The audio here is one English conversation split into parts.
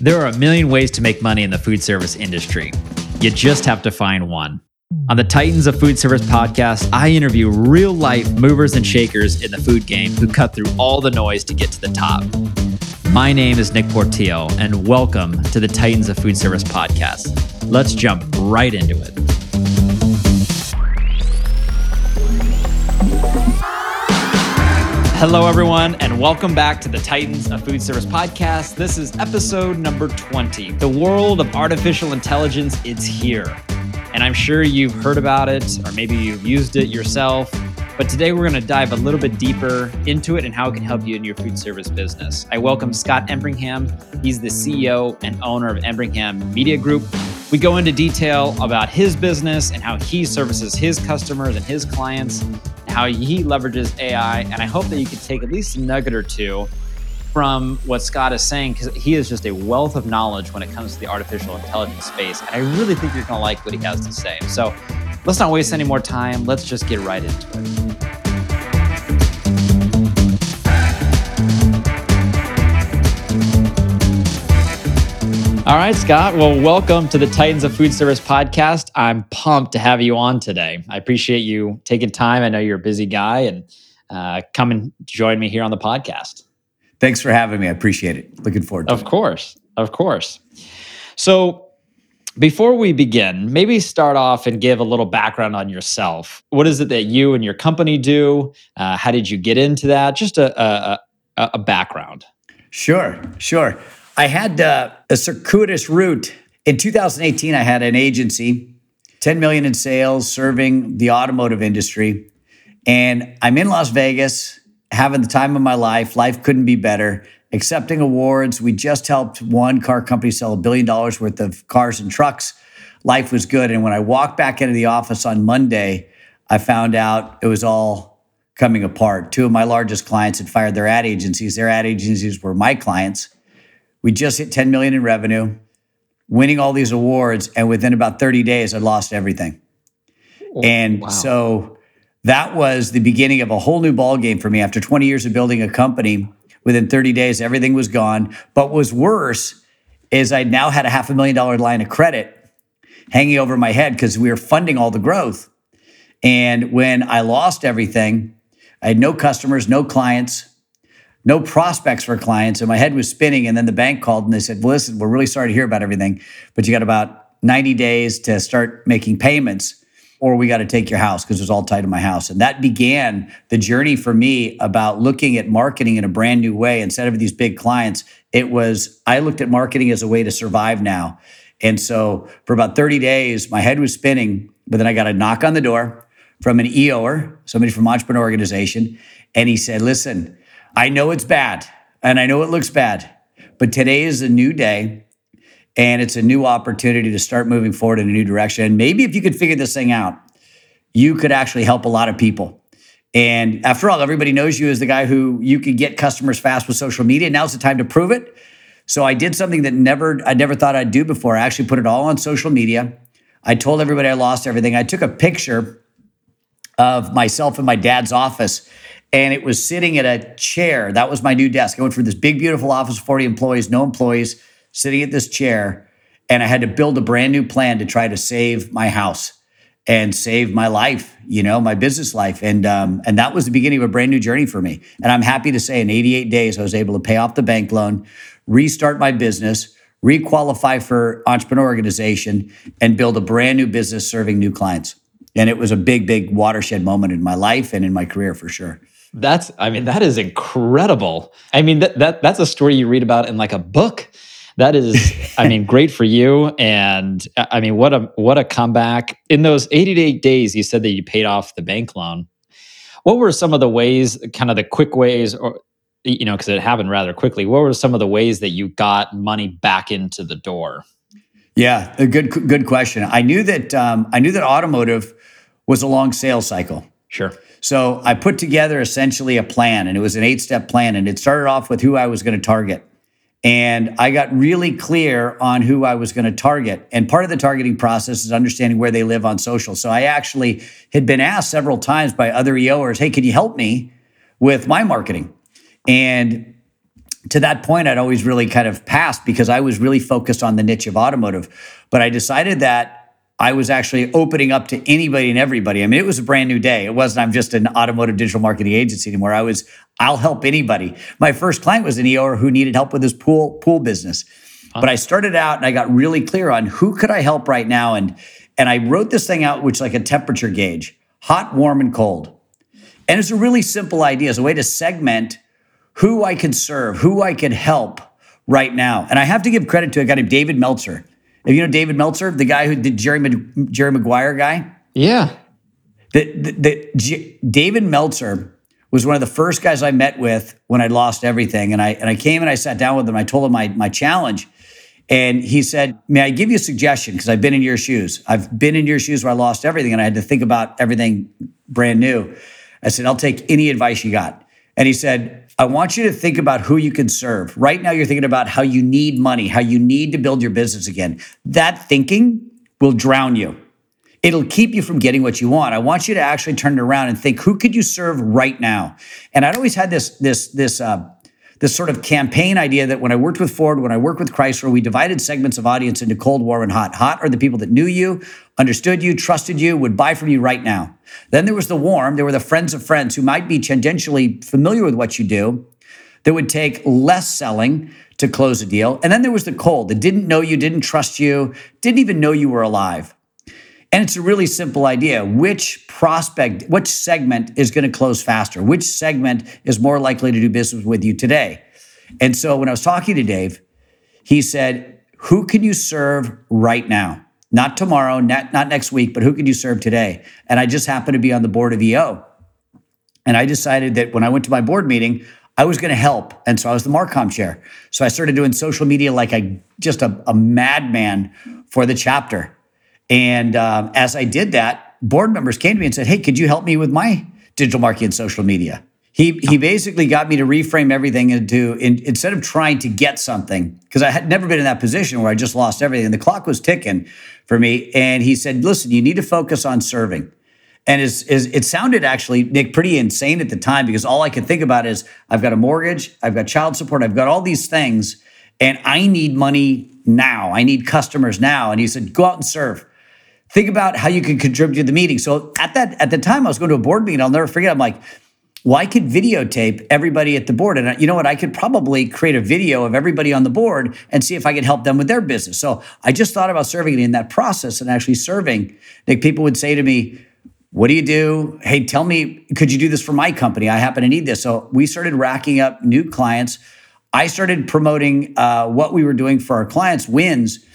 There are a million ways to make money in the food service industry. You just have to find one. On the Titans of Food Service podcast, I interview real life movers and shakers in the food game who cut through all the noise to get to the top. My name is Nick Portillo, and welcome to the Titans of Food Service podcast. Let's jump right into it. Hello, everyone, and welcome back to the Titans of Food Service podcast. This is episode number 20. The world of artificial intelligence is here. And I'm sure you've heard about it, or maybe you've used it yourself. But today we're going to dive a little bit deeper into it and how it can help you in your food service business. I welcome Scott Embringham. He's the CEO and owner of Embringham Media Group. We go into detail about his business and how he services his customers and his clients and how he leverages AI. And I hope that you can take at least a nugget or two from what Scott is saying, because he is just a wealth of knowledge when it comes to the artificial intelligence space. And I really think you're going to like what he has to say. So let's not waste any more time. Let's just get right into it. All right, Scott. Well, welcome to the Titans of Food Service podcast. I'm pumped to have you on today. I appreciate you taking time. I know you're a busy guy and uh, come and join me here on the podcast. Thanks for having me. I appreciate it. Looking forward to of it. Of course. Of course. So, before we begin, maybe start off and give a little background on yourself. What is it that you and your company do? Uh, how did you get into that? Just a, a, a background. Sure, sure. I had uh, a circuitous route. In 2018, I had an agency, 10 million in sales, serving the automotive industry. And I'm in Las Vegas, having the time of my life. Life couldn't be better. Accepting awards. We just helped one car company sell a billion dollars worth of cars and trucks. Life was good. And when I walked back into the office on Monday, I found out it was all coming apart. Two of my largest clients had fired their ad agencies. Their ad agencies were my clients. We just hit 10 million in revenue, winning all these awards, and within about 30 days, I lost everything. Oh, and wow. so that was the beginning of a whole new ball game for me. After 20 years of building a company, within 30 days, everything was gone. But what was worse is I now had a half a million dollar line of credit hanging over my head because we were funding all the growth. And when I lost everything, I had no customers, no clients, no prospects for clients. And my head was spinning. And then the bank called and they said, well, listen, we're really sorry to hear about everything, but you got about 90 days to start making payments or we got to take your house because it was all tied to my house. And that began the journey for me about looking at marketing in a brand new way. Instead of these big clients, it was, I looked at marketing as a way to survive now. And so for about 30 days, my head was spinning, but then I got a knock on the door from an EOer, somebody from Entrepreneur Organization. And he said, listen, I know it's bad and I know it looks bad, but today is a new day and it's a new opportunity to start moving forward in a new direction. And maybe if you could figure this thing out, you could actually help a lot of people. And after all, everybody knows you as the guy who you could get customers fast with social media. Now's the time to prove it. So I did something that never I never thought I'd do before. I actually put it all on social media. I told everybody I lost everything. I took a picture of myself in my dad's office and it was sitting at a chair. That was my new desk. I went from this big, beautiful office, 40 employees, no employees, sitting at this chair. And I had to build a brand new plan to try to save my house and save my life, you know, my business life. And um, and that was the beginning of a brand new journey for me. And I'm happy to say in 88 days, I was able to pay off the bank loan, restart my business, requalify for entrepreneur organization, and build a brand new business serving new clients. And it was a big, big watershed moment in my life and in my career for sure. That's I mean that is incredible. I mean that that that's a story you read about in like a book. That is I mean great for you and I mean what a what a comeback. In those 88 days you said that you paid off the bank loan. What were some of the ways kind of the quick ways or you know because it happened rather quickly. What were some of the ways that you got money back into the door? Yeah, a good good question. I knew that um, I knew that automotive was a long sales cycle. Sure. So I put together essentially a plan, and it was an eight step plan. And it started off with who I was going to target. And I got really clear on who I was going to target. And part of the targeting process is understanding where they live on social. So I actually had been asked several times by other EOers, hey, can you help me with my marketing? And to that point, I'd always really kind of passed because I was really focused on the niche of automotive. But I decided that I was actually opening up to anybody and everybody. I mean, it was a brand new day. It wasn't I'm just an automotive digital marketing agency anymore. I was I'll help anybody. My first client was an EOer who needed help with his pool pool business. But I started out and I got really clear on who could I help right now and and I wrote this thing out which is like a temperature gauge, hot, warm and cold. And it's a really simple idea. It's a way to segment who I can serve, who I can help right now. And I have to give credit to a guy named David Meltzer. If you know David Meltzer, the guy who did Jerry, Jerry Maguire guy? Yeah. The, the, the J- David Meltzer was one of the first guys I met with when I lost everything. And I and I came and I sat down with him. I told him my my challenge. And he said, May I give you a suggestion? Because I've been in your shoes. I've been in your shoes where I lost everything and I had to think about everything brand new. I said, I'll take any advice you got. And he said, I want you to think about who you can serve. Right now, you're thinking about how you need money, how you need to build your business again. That thinking will drown you. It'll keep you from getting what you want. I want you to actually turn it around and think, who could you serve right now? And I'd always had this this this uh, this sort of campaign idea that when I worked with Ford, when I worked with Chrysler, we divided segments of audience into cold, warm, and hot. Hot are the people that knew you, understood you, trusted you, would buy from you right now. Then there was the warm. There were the friends of friends who might be tangentially familiar with what you do, that would take less selling to close a deal. And then there was the cold that didn't know you, didn't trust you, didn't even know you were alive. And it's a really simple idea. Which prospect, which segment is going to close faster? Which segment is more likely to do business with you today? And so when I was talking to Dave, he said, Who can you serve right now? Not tomorrow, not, not next week, but who can you serve today? And I just happened to be on the board of EO. And I decided that when I went to my board meeting, I was going to help. And so I was the Marcom chair. So I started doing social media like a just a, a madman for the chapter. And um, as I did that, board members came to me and said, Hey, could you help me with my digital marketing and social media? He, he basically got me to reframe everything into in, instead of trying to get something because I had never been in that position where I just lost everything. The clock was ticking for me, and he said, "Listen, you need to focus on serving." And is is it sounded actually Nick pretty insane at the time because all I could think about is I've got a mortgage, I've got child support, I've got all these things, and I need money now. I need customers now. And he said, "Go out and serve." Think about how you can contribute to the meeting. So at that at the time, I was going to a board meeting. I'll never forget. I'm like, well, I could videotape everybody at the board, and you know what? I could probably create a video of everybody on the board and see if I could help them with their business. So I just thought about serving in that process and actually serving. Like people would say to me. What do you do? Hey, tell me, could you do this for my company? I happen to need this. So we started racking up new clients. I started promoting uh, what we were doing for our clients' wins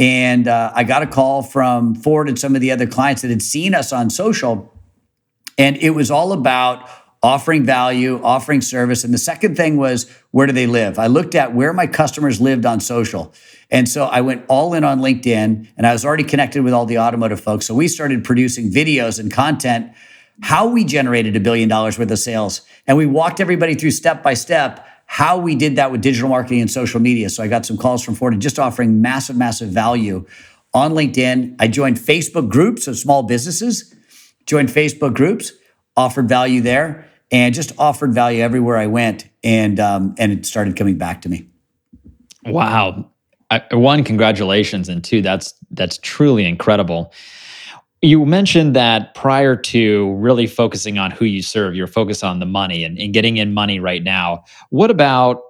and uh, I got a call from Ford and some of the other clients that had seen us on social. And it was all about offering value, offering service. And the second thing was, where do they live? I looked at where my customers lived on social. And so I went all in on LinkedIn and I was already connected with all the automotive folks. So we started producing videos and content, how we generated a billion dollars worth of sales. And we walked everybody through step by step how we did that with digital marketing and social media. So I got some calls from Ford and just offering massive, massive value on LinkedIn. I joined Facebook groups of small businesses, joined Facebook groups, offered value there, and just offered value everywhere I went. And um, and it started coming back to me. Wow. I, one, congratulations, and two, that's that's truly incredible. You mentioned that prior to really focusing on who you serve, you're focused on the money and, and getting in money right now. What about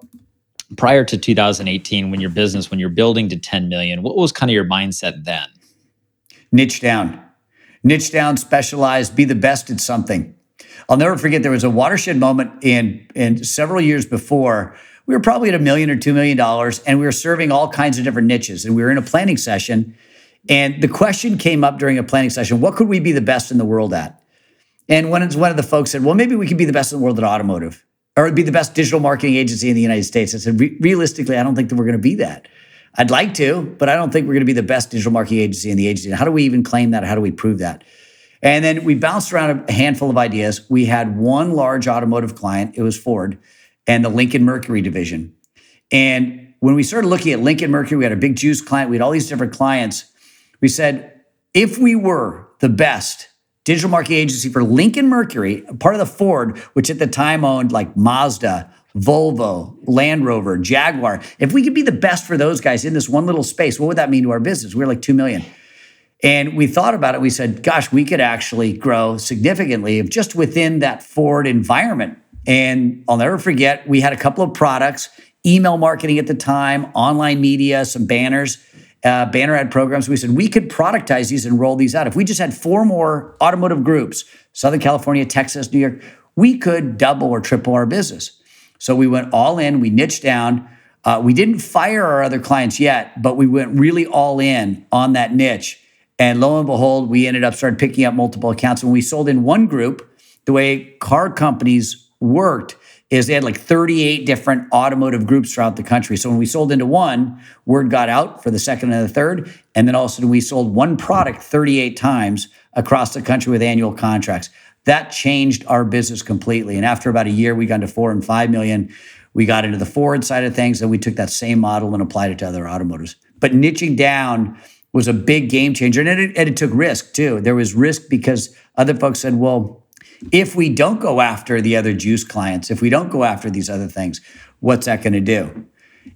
prior to 2018 when your business, when you're building to 10 million, what was kind of your mindset then? Niche down, niche down, specialize, be the best at something. I'll never forget there was a watershed moment in, in several years before. We were probably at a million or two million dollars, and we were serving all kinds of different niches. And we were in a planning session and the question came up during a planning session what could we be the best in the world at? And one, of the folks said, well, maybe we could be the best in the world at automotive or it'd be the best digital marketing agency in the United States. I said, Re- realistically, I don't think that we're going to be that. I'd like to, but I don't think we're going to be the best digital marketing agency in the agency. How do we even claim that? How do we prove that? And then we bounced around a handful of ideas. We had one large automotive client, it was Ford, and the Lincoln Mercury division. And when we started looking at Lincoln Mercury, we had a big juice client, we had all these different clients. We said, if we were the best digital marketing agency for Lincoln Mercury, part of the Ford, which at the time owned like Mazda, Volvo, Land Rover, Jaguar. If we could be the best for those guys in this one little space, what would that mean to our business? We are like 2 million. And we thought about it. We said, gosh, we could actually grow significantly if just within that Ford environment. And I'll never forget, we had a couple of products, email marketing at the time, online media, some banners, uh, banner ad programs. We said we could productize these and roll these out. If we just had four more automotive groups, Southern California, Texas, New York, we could double or triple our business. So we went all in, we niched down. Uh, we didn't fire our other clients yet, but we went really all in on that niche and lo and behold, we ended up started picking up multiple accounts. When we sold in one group, the way car companies worked is they had like 38 different automotive groups throughout the country. So when we sold into one, word got out for the second and the third. And then all of a sudden we sold one product 38 times across the country with annual contracts. That changed our business completely. And after about a year, we got to four and five million. We got into the Ford side of things, and we took that same model and applied it to other automotives. But niching down was a big game changer. And it, and it took risk too. There was risk because other folks said, well, if we don't go after the other juice clients, if we don't go after these other things, what's that going to do?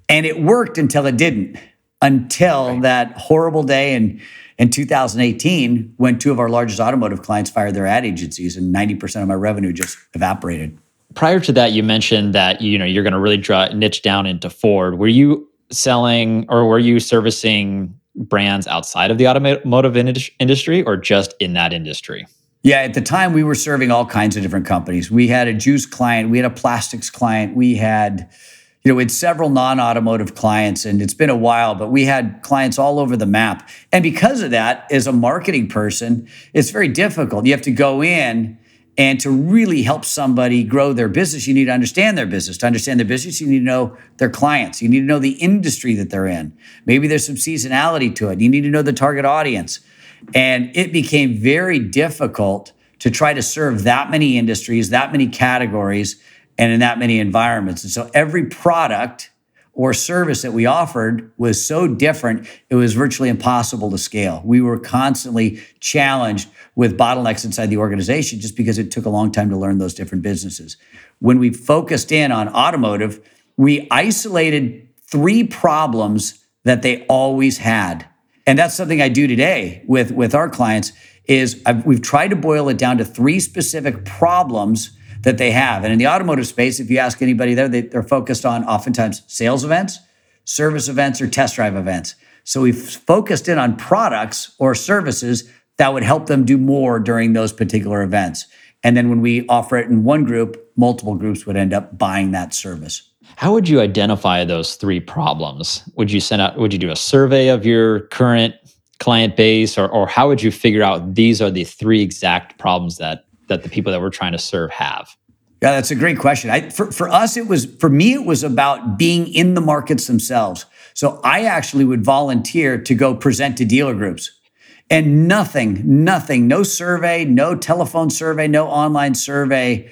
And it worked until it didn't, until right. that horrible day in, in 2018 when two of our largest automotive clients fired their ad agencies and 90% of my revenue just evaporated. Prior to that, you mentioned that you know you're going to really draw niche down into Ford. Were you selling or were you servicing brands outside of the automotive industry or just in that industry? Yeah, at the time we were serving all kinds of different companies. We had a juice client, we had a plastics client, we had, you know, we had several non-automotive clients, and it's been a while, but we had clients all over the map. And because of that, as a marketing person, it's very difficult. You have to go in and to really help somebody grow their business, you need to understand their business. To understand their business, you need to know their clients. You need to know the industry that they're in. Maybe there's some seasonality to it. You need to know the target audience. And it became very difficult to try to serve that many industries, that many categories, and in that many environments. And so every product or service that we offered was so different, it was virtually impossible to scale. We were constantly challenged with bottlenecks inside the organization just because it took a long time to learn those different businesses. When we focused in on automotive, we isolated three problems that they always had. And that's something I do today with, with our clients is I've, we've tried to boil it down to three specific problems that they have. And in the automotive space, if you ask anybody there, they, they're focused on oftentimes sales events, service events, or test drive events. So we've focused in on products or services that would help them do more during those particular events. And then when we offer it in one group, multiple groups would end up buying that service. How would you identify those three problems? Would you send out, would you do a survey of your current client base or, or how would you figure out these are the three exact problems that that the people that we're trying to serve have? Yeah, that's a great question. I, for, for us, it was, for me, it was about being in the markets themselves. So I actually would volunteer to go present to dealer groups. And nothing, nothing, no survey, no telephone survey, no online survey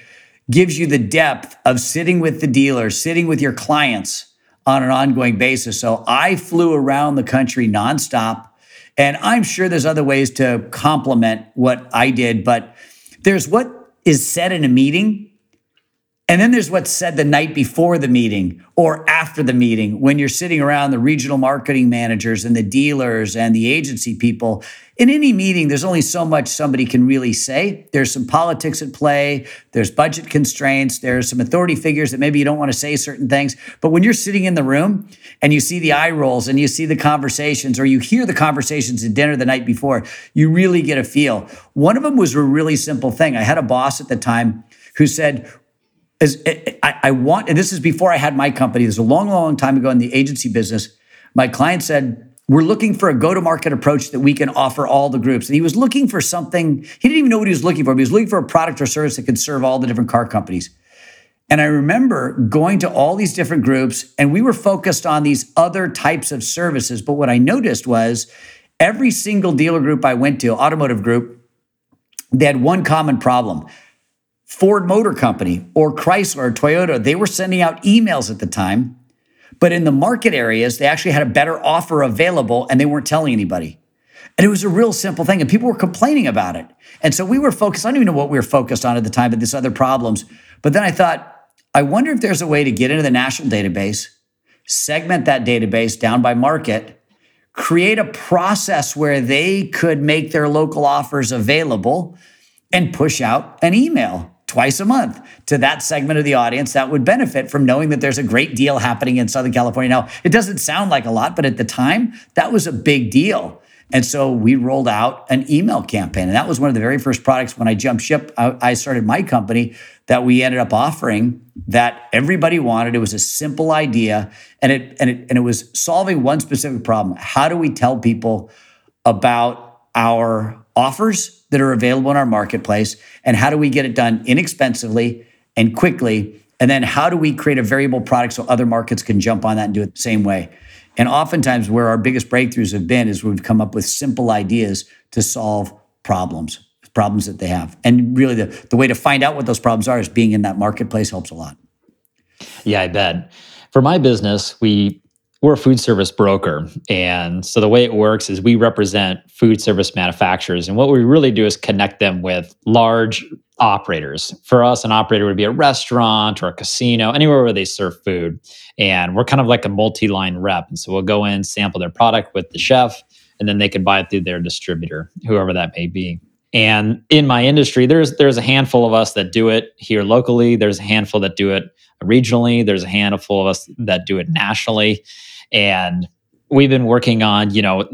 gives you the depth of sitting with the dealer, sitting with your clients on an ongoing basis. So I flew around the country nonstop. And I'm sure there's other ways to complement what I did, but there's what is said in a meeting, and then there's what's said the night before the meeting or after the meeting when you're sitting around the regional marketing managers and the dealers and the agency people in any meeting, there's only so much somebody can really say. There's some politics at play, there's budget constraints, there's some authority figures that maybe you don't want to say certain things. But when you're sitting in the room and you see the eye rolls and you see the conversations or you hear the conversations at dinner the night before, you really get a feel. One of them was a really simple thing. I had a boss at the time who said, as eh, eh, I, I want, and this is before I had my company, this is a long, long time ago in the agency business. My client said, we're looking for a go-to-market approach that we can offer all the groups. And he was looking for something, he didn't even know what he was looking for, but he was looking for a product or service that could serve all the different car companies. And I remember going to all these different groups, and we were focused on these other types of services. But what I noticed was every single dealer group I went to, automotive group, they had one common problem. Ford Motor Company or Chrysler or Toyota, they were sending out emails at the time but in the market areas, they actually had a better offer available and they weren't telling anybody. And it was a real simple thing. And people were complaining about it. And so we were focused, I don't even know what we were focused on at the time, but this other problems. But then I thought, I wonder if there's a way to get into the national database, segment that database down by market, create a process where they could make their local offers available and push out an email twice a month to that segment of the audience that would benefit from knowing that there's a great deal happening in Southern California. Now, it doesn't sound like a lot, but at the time, that was a big deal. And so we rolled out an email campaign. And that was one of the very first products when I jumped ship. Uh, I, started my company that we ended up offering that everybody wanted. It was a simple idea and it, and it, and it was solving one specific problem. How do we tell people about our offers that are available in our marketplace? And how do we get it done inexpensively and quickly? And then how do we create a variable product so other markets can jump on that and do it the same way? And oftentimes, where our biggest breakthroughs have been is we've come up with simple ideas to solve problems, problems that they have. And really, the, the way to find out what those problems are is being in that marketplace helps a lot. Yeah, I bet. For my business, we we're a food service broker. And so the way it works is we represent food service manufacturers. And what we really do is connect them with large operators. For us, an operator would be a restaurant or a casino, anywhere where they serve food. And we're kind of like a multi line rep. And so we'll go in, sample their product with the chef, and then they can buy it through their distributor, whoever that may be. And in my industry, there's there's a handful of us that do it here locally. There's a handful that do it regionally. There's a handful of us that do it nationally. And we've been working on, you know,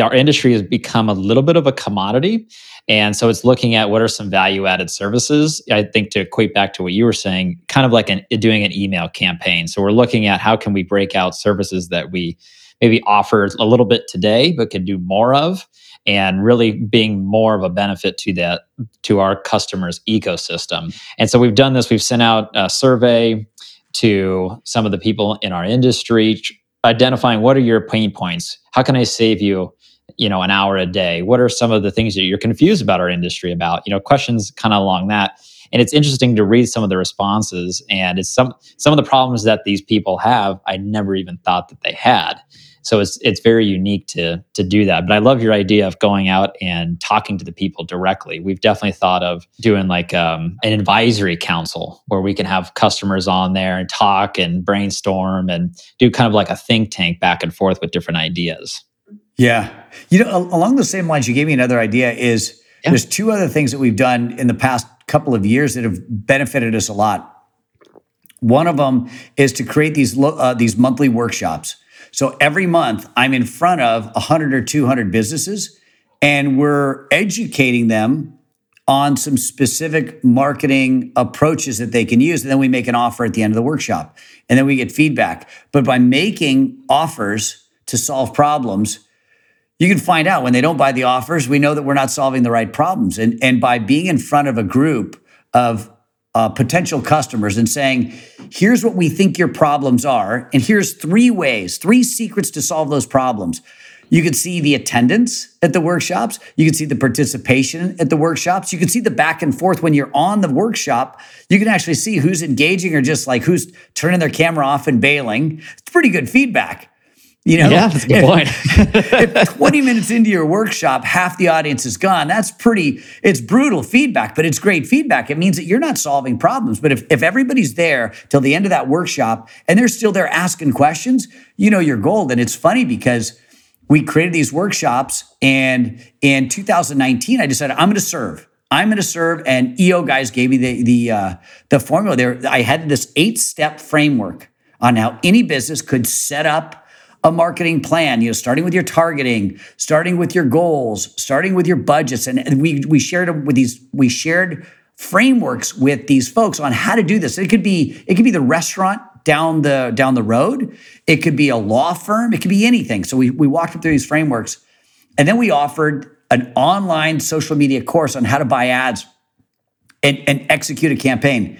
our industry has become a little bit of a commodity. And so it's looking at what are some value added services. I think to equate back to what you were saying, kind of like an, doing an email campaign. So we're looking at how can we break out services that we maybe offer a little bit today, but can do more of and really being more of a benefit to that to our customers ecosystem and so we've done this we've sent out a survey to some of the people in our industry identifying what are your pain points? How can i save you you know an hour a day? What are some of the things that you're confused about our industry about? You know questions kind of along that. And it's interesting to read some of the responses and it's some some of the problems that these people have i never even thought that they had so it's it's very unique to to do that. But I love your idea of going out and talking to the people directly. We've definitely thought of doing like um, an advisory council where we can have customers on there and talk and brainstorm and do kind of like a think tank back and forth with different ideas. Yeah, you know, along the same lines, you gave me another idea. Is yeah. there's two other things that we've done in the past couple of years that have benefited us a lot. One of them is to create these uh, these monthly workshops so every month, I'm in front of 100 or 200 businesses, and we're educating them on some specific marketing approaches that they can use. And then we make an offer at the end of the workshop, and then we get feedback. But by making offers to solve problems, you can find out when they don't buy the offers, we know that we're not solving the right problems. And, and by being in front of a group of uh, potential customers and saying, here's what we think your problems are, and here's three ways, three secrets to solve those problems. You can see the attendance at the workshops. You can see the participation at the workshops. You can see the back and forth when you're on the workshop. You can actually see who's engaging or just like who's turning their camera off and bailing. It's pretty good feedback. You know, yeah, that's a good point. if 20 minutes into your workshop, half the audience is gone, that's pretty, it's brutal feedback, but it's great feedback. It means that you're not solving problems. But if, if everybody's there till the end of that workshop and they're still there asking questions, you know, you're gold. And it's funny because we created these workshops and in 2019, I decided I'm going to serve. I'm going to serve, and EO guys gave me the the uh, the formula. There, I had this eight step framework on how any business could set up a marketing plan, you know, starting with your targeting, starting with your goals, starting with your budgets. And we we shared with these, we shared frameworks with these folks on how to do this. It could be, it could be the restaurant down the down the road. It could be a law firm, it could be anything. So we we walked them through these frameworks. And then we offered an online social media course on how to buy ads and, and execute a campaign.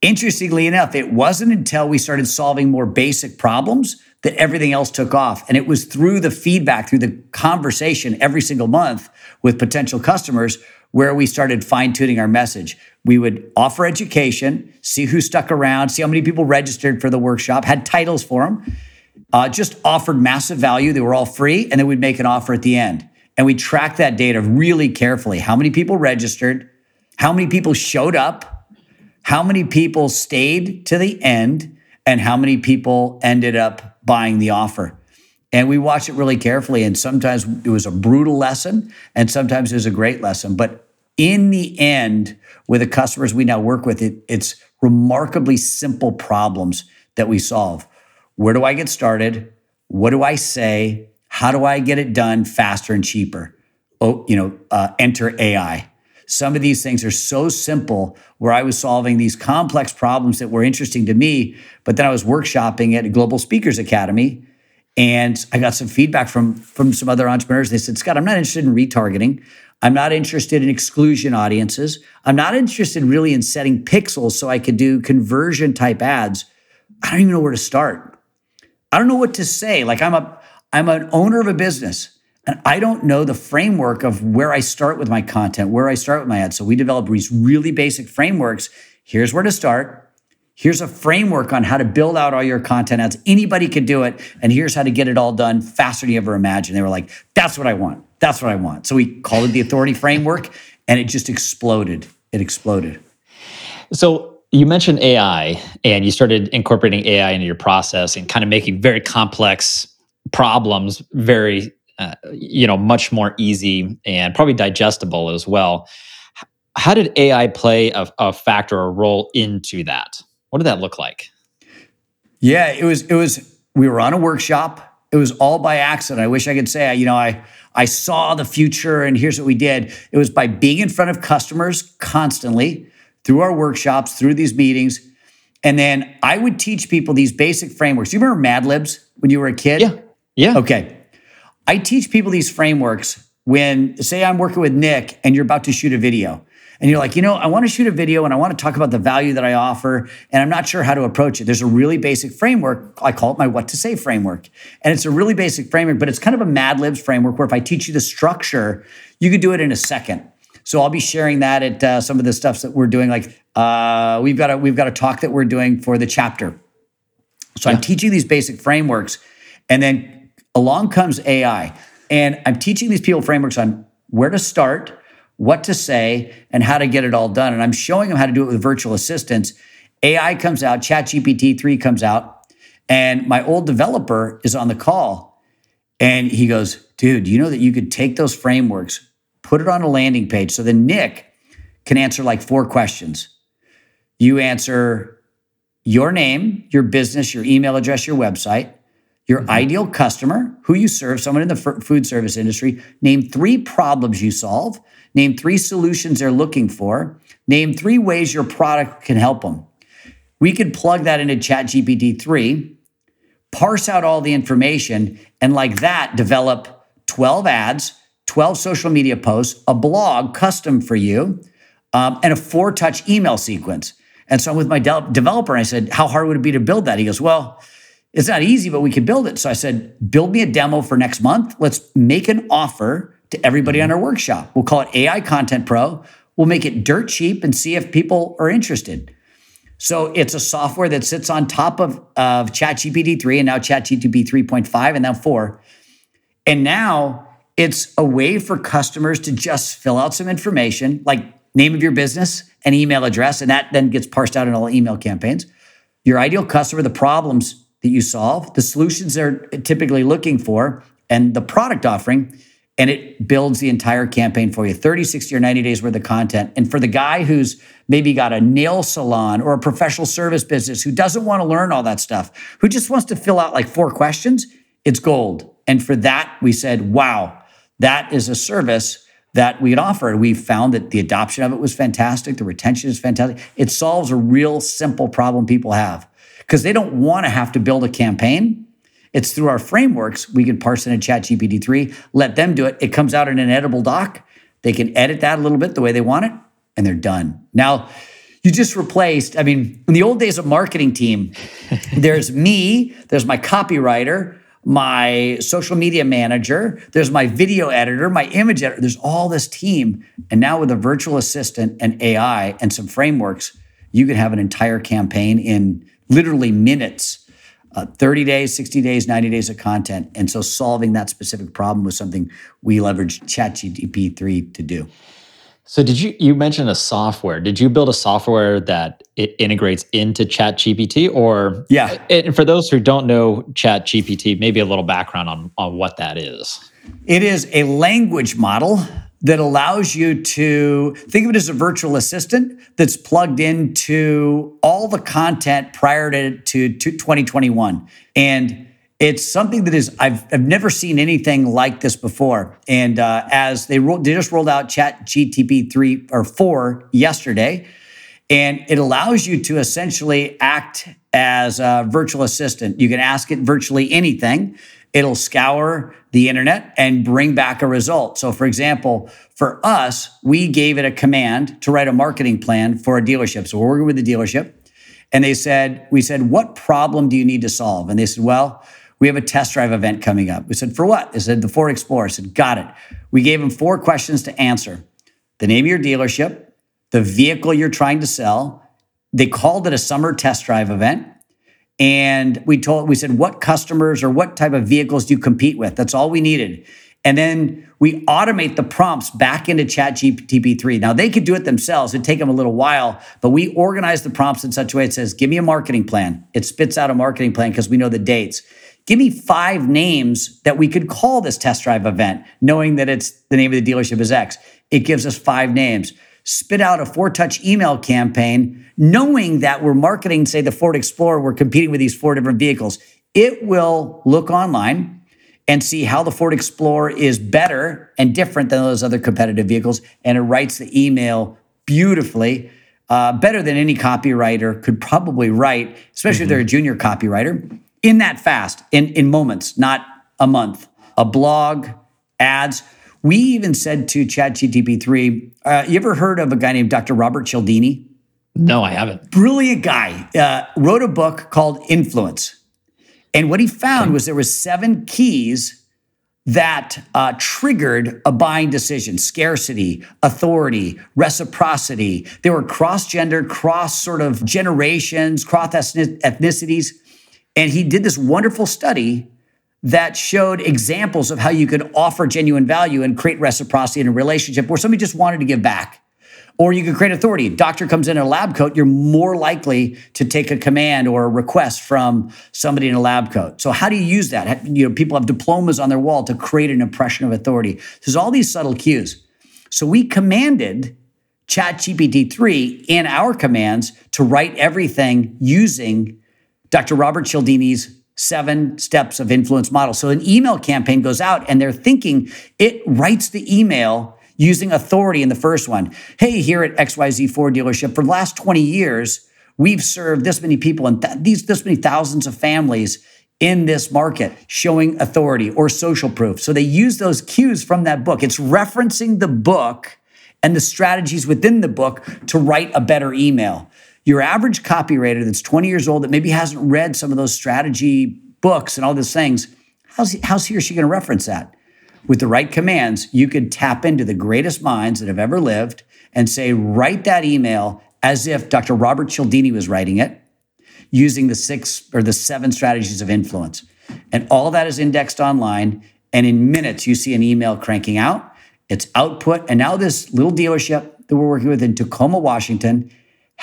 Interestingly enough, it wasn't until we started solving more basic problems that everything else took off. And it was through the feedback, through the conversation every single month with potential customers where we started fine tuning our message. We would offer education, see who stuck around, see how many people registered for the workshop, had titles for them, uh, just offered massive value. They were all free. And then we'd make an offer at the end. And we tracked that data really carefully. How many people registered? How many people showed up? how many people stayed to the end and how many people ended up buying the offer. And we watched it really carefully. And sometimes it was a brutal lesson, and sometimes it was a great lesson. But in the end, with the customers we now work with, it, it's remarkably simple problems that we solve. Where do I get started? What do I say? How do I get it done faster and cheaper? Oh, you know, uh, enter AI. Some of these things are so simple where I was solving these complex problems that were interesting to me. But then I was workshopping at a Global Speakers Academy and I got some feedback from, from some other entrepreneurs. They said, Scott, I'm not interested in retargeting. I'm not interested in exclusion audiences. I'm not interested really in setting pixels so I could do conversion type ads. I don't even know where to start. I don't know what to say. Like I'm a I'm an owner of a business. And I don't know the framework of where I start with my content, where I start with my ads. So we developed these really basic frameworks. Here's where to start. Here's a framework on how to build out all your content ads. Anybody can do it. And here's how to get it all done faster than you ever imagined. They were like, that's what I want. That's what I want. So we called it the authority framework and it just exploded. It exploded. So you mentioned AI and you started incorporating AI into your process and kind of making very complex problems very uh, you know much more easy and probably digestible as well. How did ai play a, a factor or a role into that? What did that look like? Yeah it was it was we were on a workshop. It was all by accident. I wish i could say you know i i saw the future and here's what we did. It was by being in front of customers constantly through our workshops through these meetings. And then i would teach people these basic frameworks. You remember mad libs when you were a kid? Yeah. Yeah. Okay I teach people these frameworks when, say, I'm working with Nick and you're about to shoot a video. And you're like, you know, I want to shoot a video and I want to talk about the value that I offer, and I'm not sure how to approach it. There's a really basic framework. I call it my what to say framework. And it's a really basic framework, but it's kind of a Mad Libs framework where if I teach you the structure, you could do it in a second. So I'll be sharing that at uh, some of the stuffs that we're doing. Like uh, we've got a we've got a talk that we're doing for the chapter. So yeah. I'm teaching these basic frameworks, and then along comes AI. And I'm teaching these people frameworks on where to start, what to say, and how to get it all done. And I'm showing them how to do it with virtual assistants. AI comes out, ChatGPT 3 comes out, and my old developer is on the call. And he goes, dude, you know that you could take those frameworks, put it on a landing page. So then Nick can answer like four questions. You answer your name, your business, your email address, your website your mm-hmm. ideal customer, who you serve, someone in the food service industry, name three problems you solve, name three solutions they're looking for, name three ways your product can help them. We could plug that into ChatGPT 3, parse out all the information, and like that, develop 12 ads, 12 social media posts, a blog custom for you, um, and a four touch email sequence. And so I'm with my de- developer, and I said, How hard would it be to build that? He goes, Well, it's not easy, but we can build it. So I said, build me a demo for next month. Let's make an offer to everybody mm-hmm. on our workshop. We'll call it AI Content Pro. We'll make it dirt cheap and see if people are interested. So it's a software that sits on top of, of ChatGPT 3 and now ChatGPT 3.5 and now 4. And now it's a way for customers to just fill out some information like name of your business and email address. And that then gets parsed out in all email campaigns. Your ideal customer, the problems that you solve, the solutions they're typically looking for, and the product offering. And it builds the entire campaign for you 30, 60, or 90 days worth of content. And for the guy who's maybe got a nail salon or a professional service business who doesn't want to learn all that stuff, who just wants to fill out like four questions, it's gold. And for that, we said, wow, that is a service that we could offer. We found that the adoption of it was fantastic. The retention is fantastic. It solves a real simple problem people have because they don't want to have to build a campaign. It's through our frameworks. We can parse it in ChatGPT 3, let them do it. It comes out in an editable doc. They can edit that a little bit the way they want it, and they're done. Now, you just replaced, I mean, in the old days of marketing team, there's me, there's my copywriter, my social media manager, there's my video editor, my image editor, there's all this team. And now with a virtual assistant and AI and some frameworks, you can have an entire campaign in literally minutes. Uh, 30 days, 60 days, 90 days of content. And so solving that specific problem was something we leveraged ChatGPT 3 to do. So did you you mentioned a software? Did you build a software that it integrates into ChatGPT or Yeah. And for those who don't know ChatGPT, maybe a little background on on what that is. It is a language model that allows you to think of it as a virtual assistant that's plugged into all the content prior to, to, to 2021. And it's something that is I've, I've never seen anything like this before. And uh, as they, rolled, they just rolled out Chat GTP three or four yesterday, and it allows you to essentially act as a virtual assistant. You can ask it virtually anything. It'll scour the internet and bring back a result. So, for example, for us, we gave it a command to write a marketing plan for a dealership. So, we're working with the dealership, and they said, We said, What problem do you need to solve? And they said, Well, we have a test drive event coming up. We said, For what? They said, The Ford Explorer. I said, Got it. We gave them four questions to answer the name of your dealership, the vehicle you're trying to sell. They called it a summer test drive event. And we told, we said, what customers or what type of vehicles do you compete with? That's all we needed. And then we automate the prompts back into ChatGPT 3. Now they could do it themselves. It'd take them a little while, but we organize the prompts in such a way it says, give me a marketing plan. It spits out a marketing plan because we know the dates. Give me five names that we could call this test drive event, knowing that it's the name of the dealership is X. It gives us five names spit out a four touch email campaign, knowing that we're marketing, say, the Ford Explorer, we're competing with these four different vehicles. It will look online and see how the Ford Explorer is better and different than those other competitive vehicles. And it writes the email beautifully, uh, better than any copywriter could probably write, especially mm-hmm. if they're a junior copywriter, in that fast, in, in moments, not a month. A blog, ads. We even said to ChatGPT 3, uh, you ever heard of a guy named Dr. Robert Cialdini? No, I haven't. Brilliant guy. Uh, wrote a book called Influence. And what he found was there was seven keys that uh, triggered a buying decision scarcity, authority, reciprocity. They were cross gender cross sort of generations, cross ethnicities. And he did this wonderful study that showed examples of how you could offer genuine value and create reciprocity in a relationship where somebody just wanted to give back. Or you could create authority. Doctor comes in a lab coat, you're more likely to take a command or a request from somebody in a lab coat. So how do you use that? You know, people have diplomas on their wall to create an impression of authority. There's all these subtle cues. So we commanded ChatGPT 3 in our commands to write everything using Dr. Robert Cialdini's seven steps of influence model. So an email campaign goes out and they're thinking it writes the email using authority in the first one. Hey, here at XYZ Ford dealership, for the last 20 years, we've served this many people and th- these this many thousands of families in this market, showing authority or social proof. So they use those cues from that book. It's referencing the book and the strategies within the book to write a better email. Your average copywriter that's 20 years old that maybe hasn't read some of those strategy books and all those things, how's he, how's he or she going to reference that? With the right commands, you could tap into the greatest minds that have ever lived and say, write that email as if Dr. Robert Cialdini was writing it using the six or the seven strategies of influence. And all that is indexed online. And in minutes, you see an email cranking out, its output. And now, this little dealership that we're working with in Tacoma, Washington,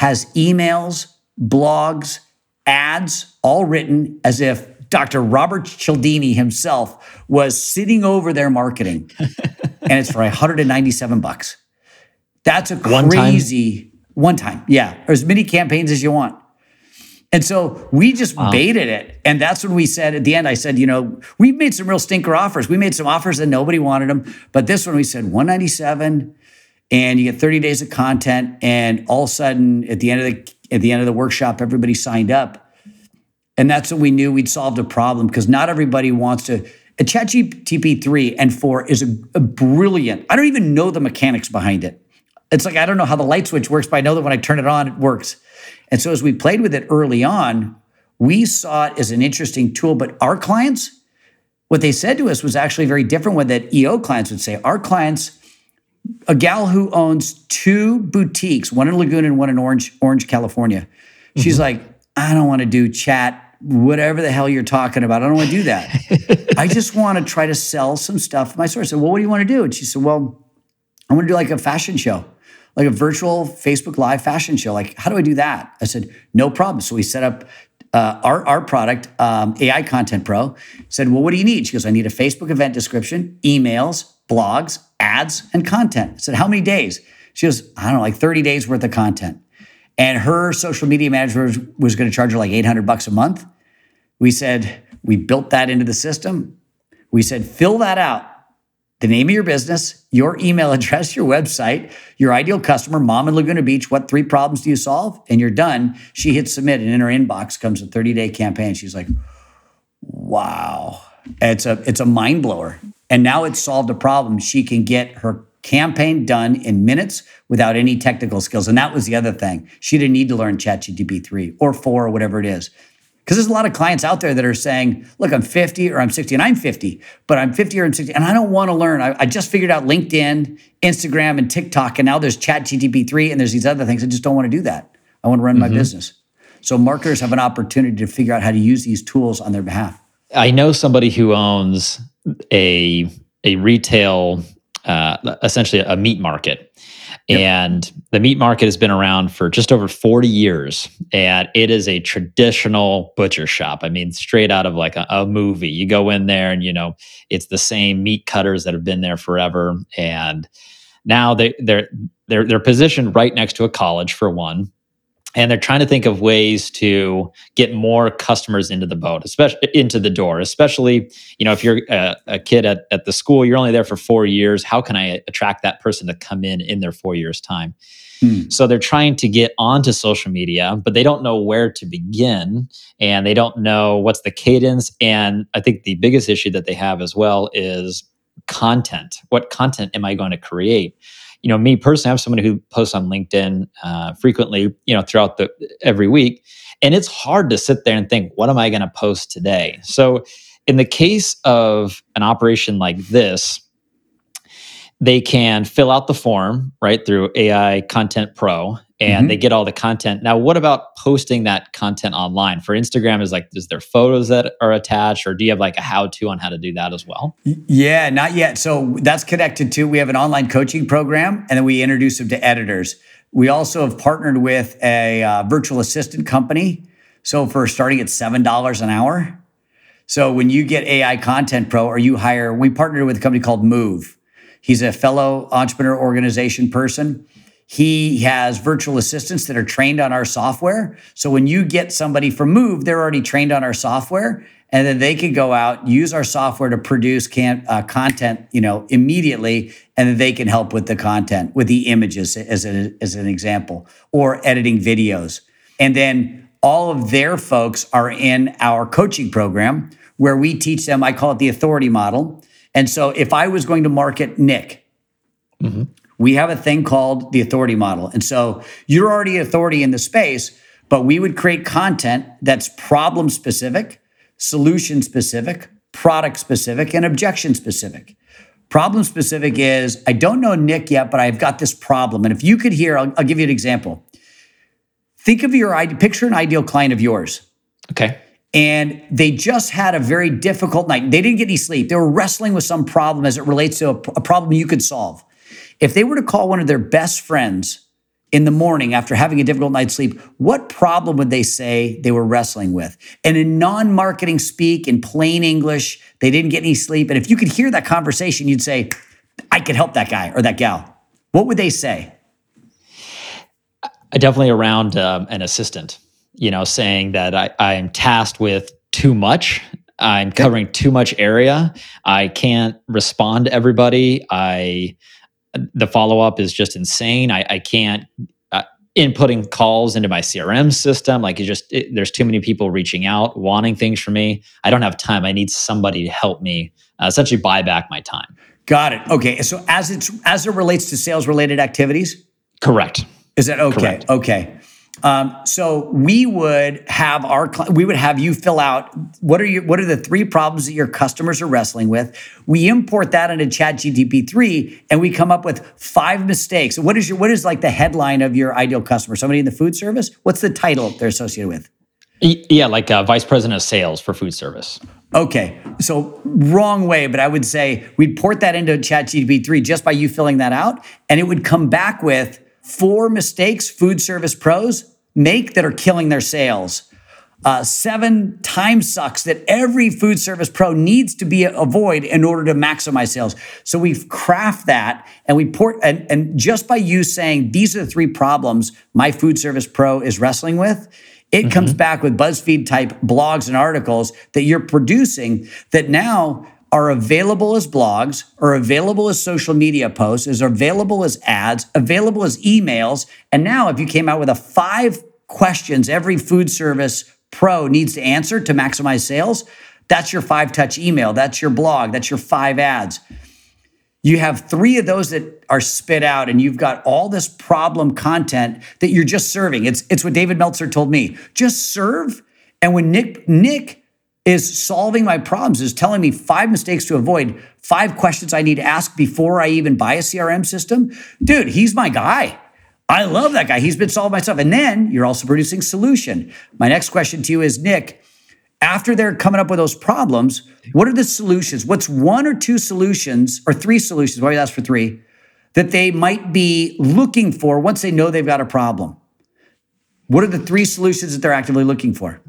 has emails, blogs, ads, all written as if Dr. Robert Cialdini himself was sitting over their marketing. and it's for 197 bucks. That's a crazy one time. one time. Yeah. Or as many campaigns as you want. And so we just wow. baited it. And that's when we said at the end, I said, you know, we made some real stinker offers. We made some offers that nobody wanted them. But this one we said 197 and you get 30 days of content and all of a sudden at the end of the at the end of the workshop everybody signed up. And that's when we knew we'd solved a problem because not everybody wants to a ChatGPT 3 and 4 is a, a, brilliant i don't even know the mechanics behind it. It's like i don't know how the light switch works but i know that when i turn it on it works. And so as we played with it early on we saw it as an interesting tool but our clients what they said to us was actually very different what that eo clients would say. Our clients a gal who owns two boutiques, one in Laguna and one in Orange, Orange, California. She's mm-hmm. like, I don't want to do chat, whatever the hell you're talking about. I don't want to do that. I just want to try to sell some stuff. My source said, Well, what do you want to do? And she said, Well, I want to do like a fashion show, like a virtual Facebook Live fashion show. Like, how do I do that? I said, no problem. So we set up uh, our, our product, um, AI Content Pro, said, well, what do you need? She goes, I need a Facebook event description, emails, blogs, ads, and content. I said, how many days? She goes, I don't know, like 30 days worth of content. And her social media manager was, was going to charge her like 800 bucks a month. We said, we built that into the system. We said, fill that out. The name of your business, your email address, your website, your ideal customer, mom in Laguna Beach. What three problems do you solve? And you're done. She hits submit, and in her inbox comes a 30 day campaign. She's like, wow. It's a it's a mind blower. And now it's solved a problem. She can get her campaign done in minutes without any technical skills. And that was the other thing. She didn't need to learn ChatGTP 3 or 4 or whatever it is. Because there's a lot of clients out there that are saying, look, I'm 50 or I'm 60, and I'm 50, but I'm 50 or I'm 60, and I don't want to learn. I, I just figured out LinkedIn, Instagram, and TikTok, and now there's ChatGTP 3 and there's these other things. I just don't want to do that. I want to run mm-hmm. my business. So marketers have an opportunity to figure out how to use these tools on their behalf. I know somebody who owns a a retail uh, essentially a meat market. Yep. And the meat market has been around for just over 40 years. And it is a traditional butcher shop. I mean, straight out of like a, a, movie. You go in there and, you know, it's the same meat cutters that have been there forever. And now they, they're, they're, they're positioned right next to a college for one and they're trying to think of ways to get more customers into the boat especially into the door especially you know if you're a, a, kid at, at the school you're only there for four years how can i attract that person to come in in their four years time? Hmm. so they're trying to get onto social media but they don't know where to begin and they don't know what's the cadence and i think the biggest issue that they have as well is content. What content am i going to create you know, me personally, I'm someone who posts on LinkedIn uh, frequently, you know, throughout the every week, and it's hard to sit there and think, what am I going to post today? So, in the case of an operation like this, they can fill out the form right through AI Content Pro and mm-hmm. they get all the content. Now, what about posting that content online? For Instagram, is like, is there photos that are attached, or do you have like a how to on how to do that as well? Yeah, not yet. So that's connected to, we have an online coaching program and then we introduce them to editors. We also have partnered with a uh, virtual assistant company. So for starting at $7 an hour. So when you get AI Content Pro or you hire, we partnered with a company called Move. He's a fellow entrepreneur organization person he has virtual assistants that are trained on our software. So when you get somebody from Move, they're already trained on our software, and then they can go out use our software to produce can, uh, content, you know, immediately, and then they can help with the content, with the images, as, a, as an example, or editing videos. And then all of their folks are in our coaching program where we teach them. I call it the authority model. And so if I was going to market Nick. Mm-hmm we have a thing called the authority model. And so you're already authority in the space, but we would create content that's problem specific, solution specific, product specific, and objection specific. Problem specific is I don't know Nick yet, but I've got this problem. And if you could hear, I'll, I'll give you an example. Think of your picture an ideal client of yours. Okay. And they just had a very difficult night. They didn't get any sleep. They were wrestling with some problem as it relates to a, a problem you could solve. If they were to call one of their best friends in the morning after having a difficult night's sleep, what problem would they say they were wrestling with? And in non marketing speak, in plain English, they didn't get any sleep. And if you could hear that conversation, you'd say, I could help that guy or that gal. What would they say? Definitely around um, an assistant, you know, saying that I, I'm tasked with too much. I'm covering too much area. I can't respond to everybody. I the follow up is just insane. I, I can't uh, inputting calls into my CRM system. Like it just it, there's too many people reaching out, wanting things from me. I don't have time. I need somebody to help me uh, essentially buy back my time. Got it. Okay. So as it's as it relates to sales related activities, correct. Is that okay? Correct. Okay. Um, so we would have our we would have you fill out what are your what are the three problems that your customers are wrestling with. We import that into ChatGTP three, and we come up with five mistakes. What is your what is like the headline of your ideal customer? Somebody in the food service? What's the title they're associated with? Yeah, like a vice president of sales for food service. Okay, so wrong way, but I would say we'd port that into ChatGPT 3 just by you filling that out, and it would come back with four mistakes food service pros make that are killing their sales. Uh, seven time sucks that every food service pro needs to be avoid in order to maximize sales. So we craft that and we port and, and just by you saying these are the three problems my food service pro is wrestling with, it mm-hmm. comes back with BuzzFeed type blogs and articles that you're producing that now are available as blogs, are available as social media posts, is available as ads, available as emails. And now, if you came out with a five questions every food service pro needs to answer to maximize sales, that's your five touch email, that's your blog, that's your five ads. You have three of those that are spit out, and you've got all this problem content that you're just serving. It's, it's what David Meltzer told me. Just serve. And when Nick, Nick is solving my problems, is telling me five mistakes to avoid, five questions I need to ask before I even buy a CRM system, dude, he's my guy. I love that guy. He's been solving my stuff. And then you're also producing solution. My next question to you is Nick, after they're coming up with those problems, what are the solutions? What's one or two solutions or three solutions? Why you ask for three that they might be looking for once they know they've got a problem? What are the three solutions that they're actively looking for?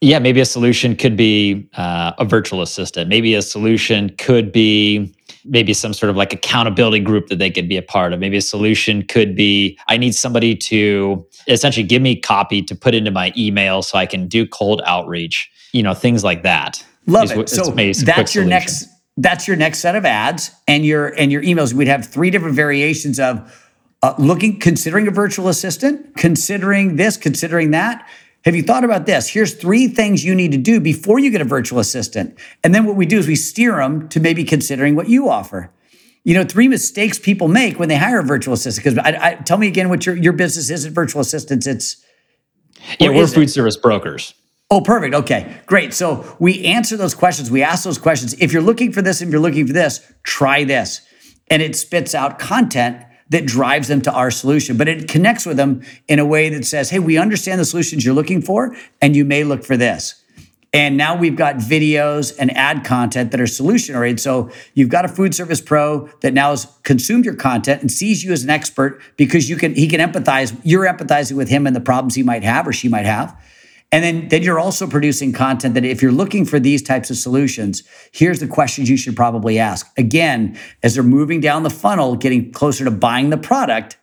Yeah, maybe a solution could be uh, a virtual assistant. Maybe a solution could be maybe some sort of like accountability group that they could be a part of. Maybe a solution could be I need somebody to essentially give me copy to put into my email so I can do cold outreach you know things like that. Love it. So that's your next that's your next set of ads and your and your emails. We'd have three different variations of uh, looking, considering a virtual assistant, considering this, considering that. Have you thought about this? Here's three things you need to do before you get a virtual assistant. And then what we do is we steer them to maybe considering what you offer. You know, three mistakes people make when they hire a virtual assistant. Because I, I, tell me again what your, your business isn't virtual assistants. It's yeah, we're food it? service brokers. Oh, perfect. Okay, great. So we answer those questions. We ask those questions. If you're looking for this, if you're looking for this, try this. And it spits out content that drives them to our solution, but it connects with them in a way that says, hey, we understand the solutions you're looking for, and you may look for this. And now we've got videos and ad content that are solution oriented. So you've got a food service pro that now has consumed your content and sees you as an expert because you can he can empathize. You're empathizing with him and the problems he might have or she might have. And then, then you're also producing content that if you're looking for these types of solutions, here's the questions you should probably ask. Again, as they're moving down the funnel, getting closer to buying the product,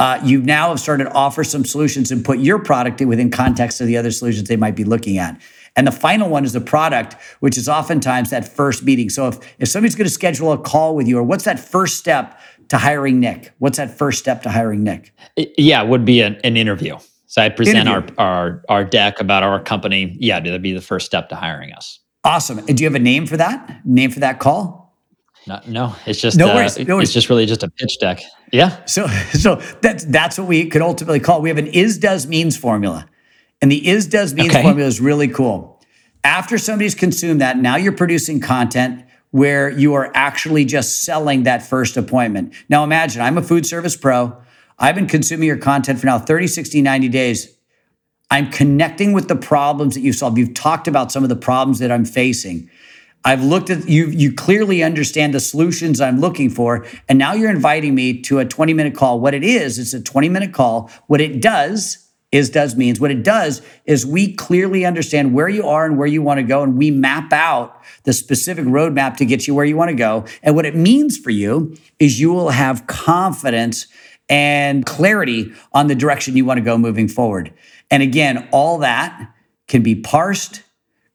uh, you now have started to offer some solutions and put your product within context of the other solutions they might be looking at. And the final one is the product, which is oftentimes that first meeting. So if, if somebody's going to schedule a call with you, or what's that first step to hiring Nick? What's that first step to hiring Nick? Yeah, would be an, an interview. So I present our, our our deck about our company. Yeah, that'd be the first step to hiring us. Awesome. And do you have a name for that? Name for that call? No, no it's just no worries, uh, no worries. it's just really just a pitch deck. Yeah. So so that's that's what we could ultimately call. We have an is does means formula. And the is does means okay. formula is really cool. After somebody's consumed that, now you're producing content where you are actually just selling that first appointment. Now imagine I'm a food service pro. I've been consuming your content for now 30, 60, 90 days. I'm connecting with the problems that you solve. You've talked about some of the problems that I'm facing. I've looked at you, you clearly understand the solutions I'm looking for. And now you're inviting me to a 20 minute call. What it is, it's a 20 minute call. What it does is does means what it does is we clearly understand where you are and where you want to go and we map out the specific roadmap to get you where you want to go and what it means for you is you will have confidence and clarity on the direction you want to go moving forward. And again, all that can be parsed,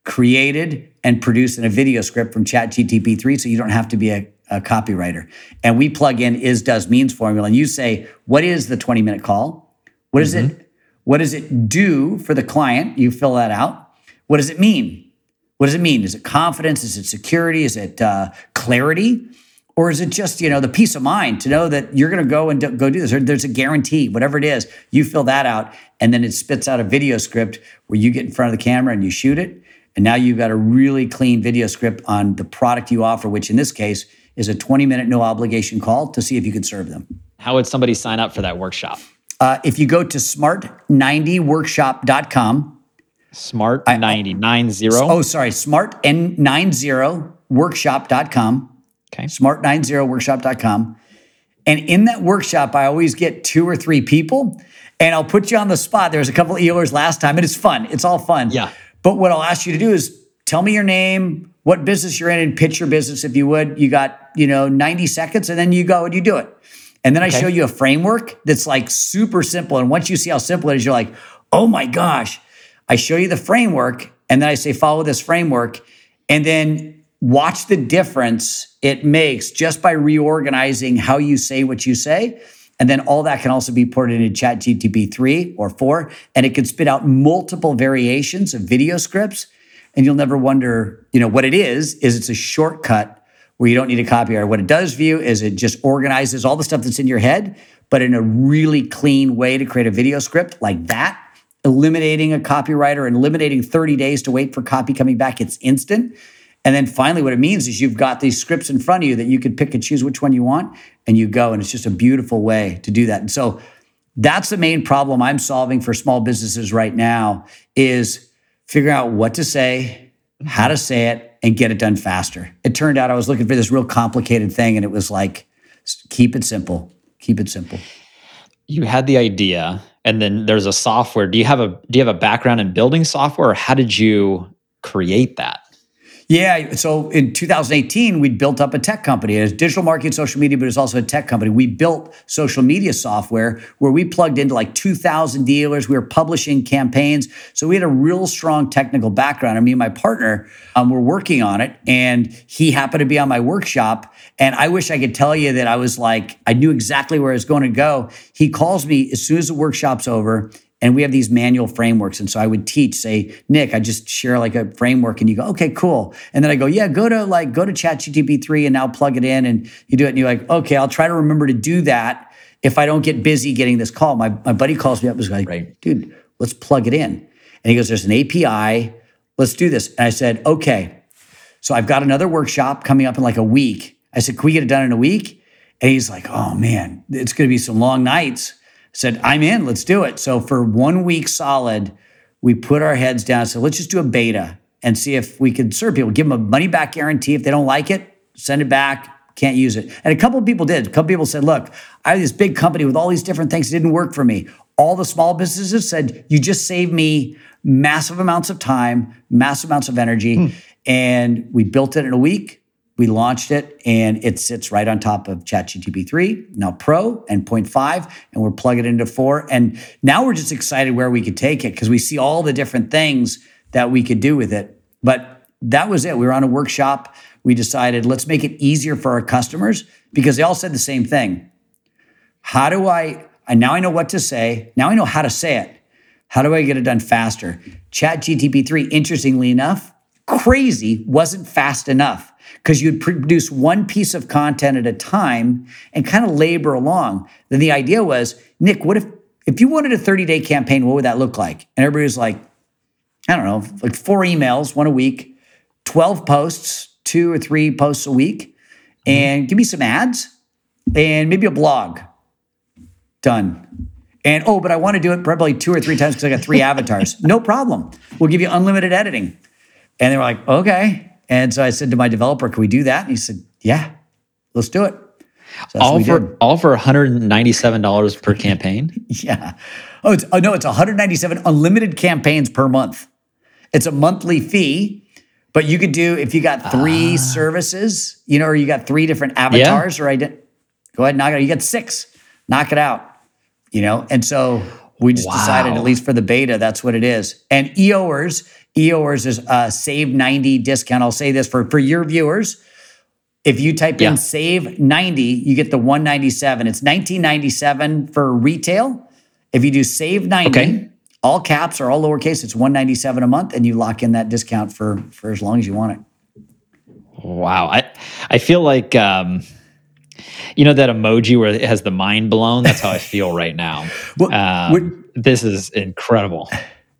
created, and produced in a video script from ChatGTP 3 so you don't have to be a, a copywriter. And we plug in is does means formula and you say, what is the 20 minute call? What does mm-hmm. it what does it do for the client? You fill that out. What does it mean? What does it mean? Is it confidence? Is it security? Is it uh, clarity? Or is it just, you know, the peace of mind to know that you're going to go and do, go do this? Or there's a guarantee, whatever it is, you fill that out, and then it spits out a video script where you get in front of the camera and you shoot it. And now you've got a really clean video script on the product you offer, which in this case is a 20 minute no obligation call to see if you can serve them. How would somebody sign up for that workshop? Uh, if you go to smart90workshop.com, Smart 90, nine zero. Oh, sorry. Smart N90 workshop.com. Okay. Smart90workshop.com. And in that workshop, I always get two or three people and I'll put you on the spot. There was a couple of EOers last time and it's fun. It's all fun. Yeah. But what I'll ask you to do is tell me your name, what business you're in, and pitch your business if you would. You got, you know, 90 seconds and then you go and you do it. And then I show you a framework that's like super simple. And once you see how simple it is, you're like, oh my gosh. I show you the framework and then I say, follow this framework. And then watch the difference it makes just by reorganizing how you say what you say. And then all that can also be ported into Chat GTP 3 or 4, and it can spit out multiple variations of video scripts. And you'll never wonder, you know, what it is, is it's a shortcut where you don't need a copywriter. What it does for you is it just organizes all the stuff that's in your head, but in a really clean way to create a video script like that, eliminating a copywriter and eliminating 30 days to wait for copy coming back. It's instant. And then finally, what it means is you've got these scripts in front of you that you could pick and choose which one you want, and you go. And it's just a beautiful way to do that. And so that's the main problem I'm solving for small businesses right now is figuring out what to say, how to say it, and get it done faster. It turned out I was looking for this real complicated thing, and it was like, keep it simple, keep it simple. You had the idea, and then there's a software. Do you have a do you have a background in building software, or how did you create that? Yeah. So in 2018, we built up a tech company. It was digital marketing, social media, but it's also a tech company. We built social media software where we plugged into like 2,000 dealers. We were publishing campaigns. So we had a real strong technical background. And me and my partner um, were working on it. And he happened to be on my workshop. And I wish I could tell you that I was like, I knew exactly where I was going to go. He calls me as soon as the workshop's over and we have these manual frameworks. And so I would teach, say, Nick, I just share like a framework and you go, okay, cool. And then I go, yeah, go to like, go to ChatGTP 3 and now plug it in and you do it. And you're like, okay, I'll try to remember to do that if I don't get busy getting this call. My, my buddy calls me up and was like, Right. dude, let's plug it in. And he goes, there's an API. Let's do this. And I said, okay. So I've got another workshop coming up in like a week. I said, can we get it done in a week? And he's like, oh man, it's going to be some long nights. Said, I'm in, let's do it. So for one week solid, we put our heads down. So let's just do a beta and see if we can serve people, give them a money back guarantee. If they don't like it, send it back, can't use it. And a couple of people did. A couple of people said, look, I have this big company with all these different things. Didn't work for me. All the small businesses said, you just saved me massive amounts of time, massive amounts of energy. Hmm. And we built it in a week. We launched it and it sits right on top of ChatGTP 3, now Pro and 0.5, and we're plugging it into 4. And now we're just excited where we could take it because we see all the different things that we could do with it. But that was it. We were on a workshop. We decided let's make it easier for our customers because they all said the same thing. How do I, and now I know what to say. Now I know how to say it. How do I get it done faster? Chat GTP 3, interestingly enough, crazy wasn't fast enough because you'd produce one piece of content at a time and kind of labor along. Then the idea was, Nick, what if if you wanted a 30-day campaign, what would that look like? And everybody was like, I don't know, like four emails, one a week, 12 posts, two or three posts a week, mm-hmm. and give me some ads and maybe a blog. Done. And oh, but I want to do it probably two or three times because I got three avatars. No problem. We'll give you unlimited editing. And they were like, okay. And so I said to my developer, can we do that? And he said, yeah, let's do it. So all for did. all for $197 per campaign. Yeah. Oh, it's, oh no, it's 197 unlimited campaigns per month. It's a monthly fee, but you could do if you got three ah. services, you know, or you got three different avatars, or I did. Go ahead, and knock it out. You got six, knock it out. You know, and so we just decided, at least for the beta, that's what it is. And EOers, EOers is a save 90 discount. I'll say this for for your viewers. If you type Yeah. in save 90, you get the 197. It's 1997 for retail. If you do save 90, Okay. all caps or all lowercase, it's 197 a month, and you lock in that discount for for as long as you want it. Wow. I I feel like um you know that emoji where it has the mind blown? That's how I feel right now. Well, Um, this is incredible.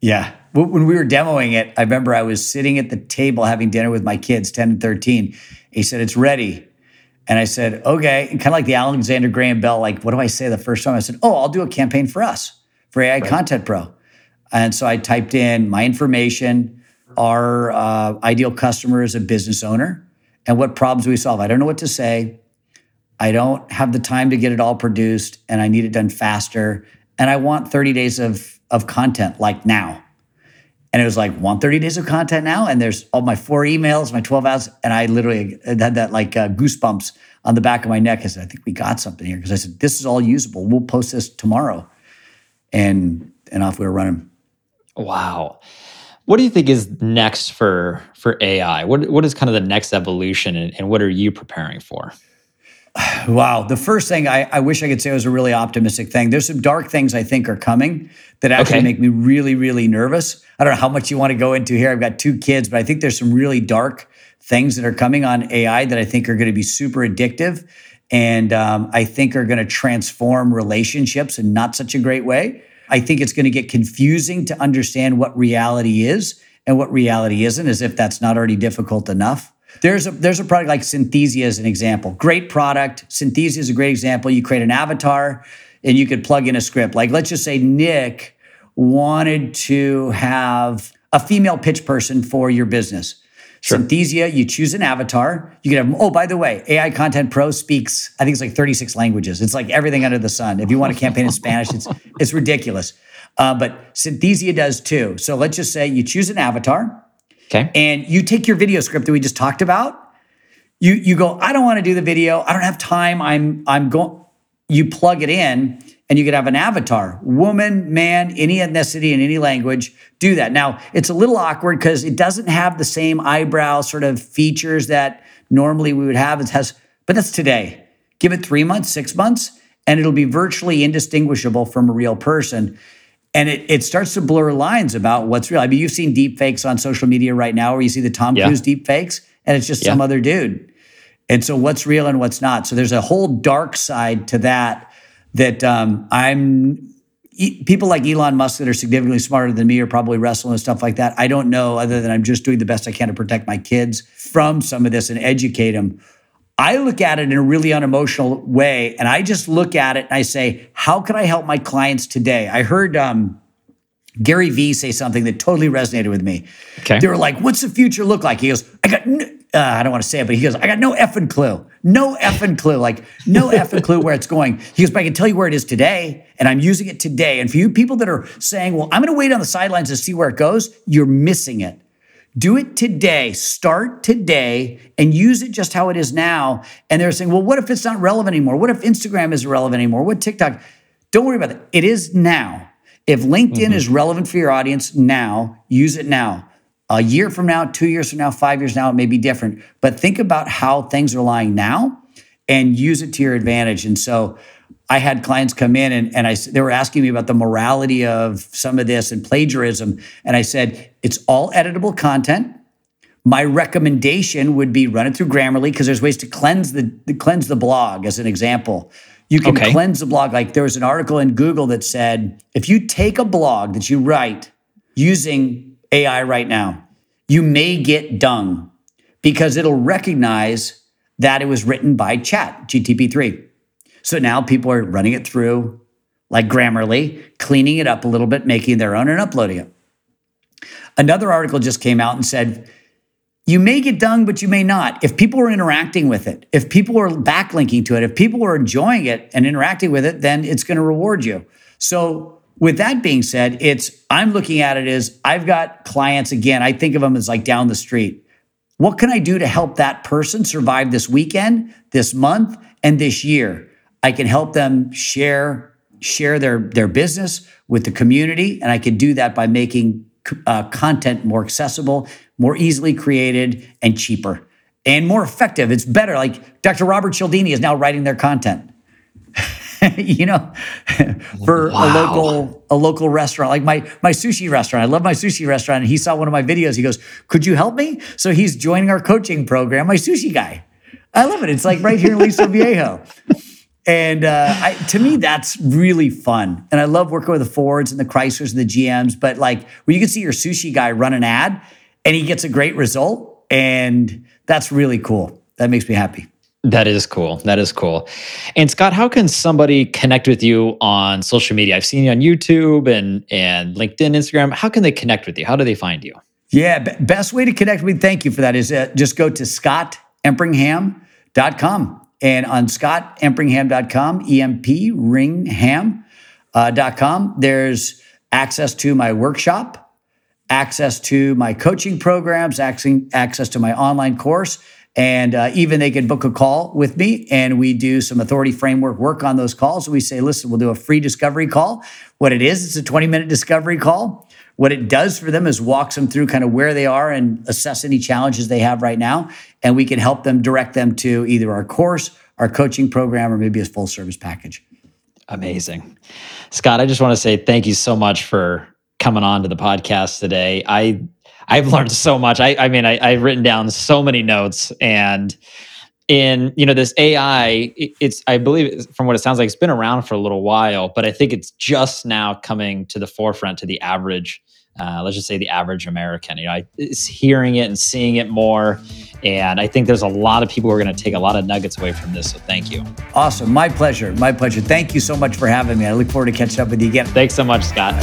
Yeah. When we were demoing it, I remember I was sitting at the table having dinner with my kids, 10 and 13. He said, It's ready. And I said, Okay. And kind of like the Alexander Graham Bell, like, what do I say the first time? I said, Oh, I'll do a campaign for us, for AI Content Pro. And so I typed in my information, our uh, ideal customer is a business owner, and what problems we solve. I don't know what to say. I don't have the time to get it all produced, and I need it done faster. And I want 30 days of, of content like now. And it was like, want 30 days of content now? And there's all my four emails, my 12 hours. And I literally had that like uh, goosebumps on the back of my neck. I said, I think we got something here. Because I said, this is all usable. We'll post this tomorrow. And and off we were running. Wow. What do you think is next for for AI? What what is kind of the next evolution and, and what are you preparing for? Wow. The first thing I, I, wish I could say was a really optimistic thing. There's some dark things I think are coming that actually okay. make me really, really nervous. I don't know how much you want to go into here. I've got two kids, but I think there's some really dark things that are coming on AI that I think are going to be super addictive and um, I think are going to transform relationships in not such a great way. I think it's going to get confusing to understand what reality is and what reality isn't, as if that's not already difficult enough. There's a there's a product like Synthesia as an example. Great product. Synthesia is a great example. You create an avatar and you could plug in a script. Like let's just say Nick wanted to have a female pitch person for your business. Sure. Synthesia, you choose an avatar. You can have, oh, by the way, AI Content Pro speaks, I think it's like 36 languages. It's like everything under the sun. If you want a campaign in Spanish, it's, it's ridiculous. Uh, but Synthesia does too. So let's just say you choose an avatar. Okay. And you take your video script that we just talked about. You, you go, I don't want to do the video. I don't have time. I'm, I'm going, you plug it in and you could have an avatar, woman, man, any ethnicity in any language, do that. Now, it's a little awkward because it doesn't have the same eyebrow sort of features that normally we would have. It has, but that's today. Give it three months, six months, and it'll be virtually indistinguishable from a real person. And it, it starts to blur lines about what's real. I mean, you've seen deep fakes on social media right now where you see the Tom yeah. Cruise deep fakes and it's just yeah. some other dude. And so what's real and what's not. So there's a whole dark side to that that um, I'm people like Elon Musk that are significantly smarter than me are probably wrestling and stuff like that. I don't know, other than I'm just doing the best I can to protect my kids from some of this and educate them. I look at it in a really unemotional way, and I just look at it and I say, "How can I help my clients today?" I heard um, Gary Vee say something that totally resonated with me. Okay. They were like, "What's the future look like?" He goes, "I got." N- uh, I don't want to say it, but he goes, I got no effing clue. No effing clue. Like, no effing clue where it's going. He goes, but I can tell you where it is today, and I'm using it today. And for you people that are saying, well, I'm going to wait on the sidelines to see where it goes, you're missing it. Do it today. Start today and use it just how it is now. And they're saying, well, what if it's not relevant anymore? What if Instagram isn't relevant anymore? What TikTok? Don't worry about it. It is now. If LinkedIn mm-hmm. is relevant for your audience now, use it now. A year from now, two years from now, five years now, it may be different. But think about how things are lying now and use it to your advantage. And so I had clients come in and, and I, they were asking me about the morality of some of this and plagiarism. And I said, it's all editable content. My recommendation would be run it through Grammarly because there's ways to cleanse the, cleanse the blog as an example. You can okay. cleanse the blog. Like there was an article in Google that said, if you take a blog that you write using AI right now, you may get dung because it'll recognize that it was written by chat GTP3. So now people are running it through like Grammarly, cleaning it up a little bit, making their own and uploading it. Another article just came out and said, you may get dung, but you may not. If people are interacting with it, if people are backlinking to it, if people are enjoying it and interacting with it, then it's going to reward you. So with that being said, it's I'm looking at it as I've got clients again, I think of them as like down the street. What can I do to help that person survive this weekend, this month, and this year? I can help them share share their their business with the community and I can do that by making uh, content more accessible, more easily created and cheaper and more effective. It's better. Like Dr. Robert Cialdini is now writing their content. you know, for wow. a local a local restaurant, like my my sushi restaurant. I love my sushi restaurant, and he saw one of my videos. He goes, "Could you help me?" So he's joining our coaching program. My sushi guy. I love it. It's like right here in Aliso Viejo. And uh, I, to me, that's really fun. And I love working with the Fords and the Chryslers and the GMs. But like when you can see your sushi guy run an ad and he gets a great result, and that's really cool. That makes me happy. That is cool. That is cool. And Scott, how can somebody connect with you on social media? I've seen you on YouTube and and LinkedIn, Instagram. How can they connect with you? How do they find you? Yeah, b- best way to connect with me, thank you for that, is uh, just go to scottempringham.com. And on scottempringham.com, E-M-P, ringham.com, uh, there's access to my workshop, access to my coaching programs, access to my online course, and uh, even they can book a call with me and we do some authority framework work on those calls. We say, listen, we'll do a free discovery call. What it is, it's a 20 minute discovery call. What it does for them is walks them through kind of where they are and assess any challenges they have right now. And we can help them direct them to either our course, our coaching program, or maybe a full service package. Amazing. Scott, I just want to say thank you so much for coming on to the podcast today. I I've learned so much. I, I mean, I, I've written down so many notes and in you know this AI, it's I believe from what it sounds like it's been around for a little while, but I think it's just now coming to the forefront to the average. Uh, let's just say the average American. You know, I, is hearing it and seeing it more, and I think there's a lot of people who are going to take a lot of nuggets away from this. So thank you. Awesome, my pleasure, my pleasure. Thank you so much for having me. I look forward to catching up with you again. Thanks so much, Scott.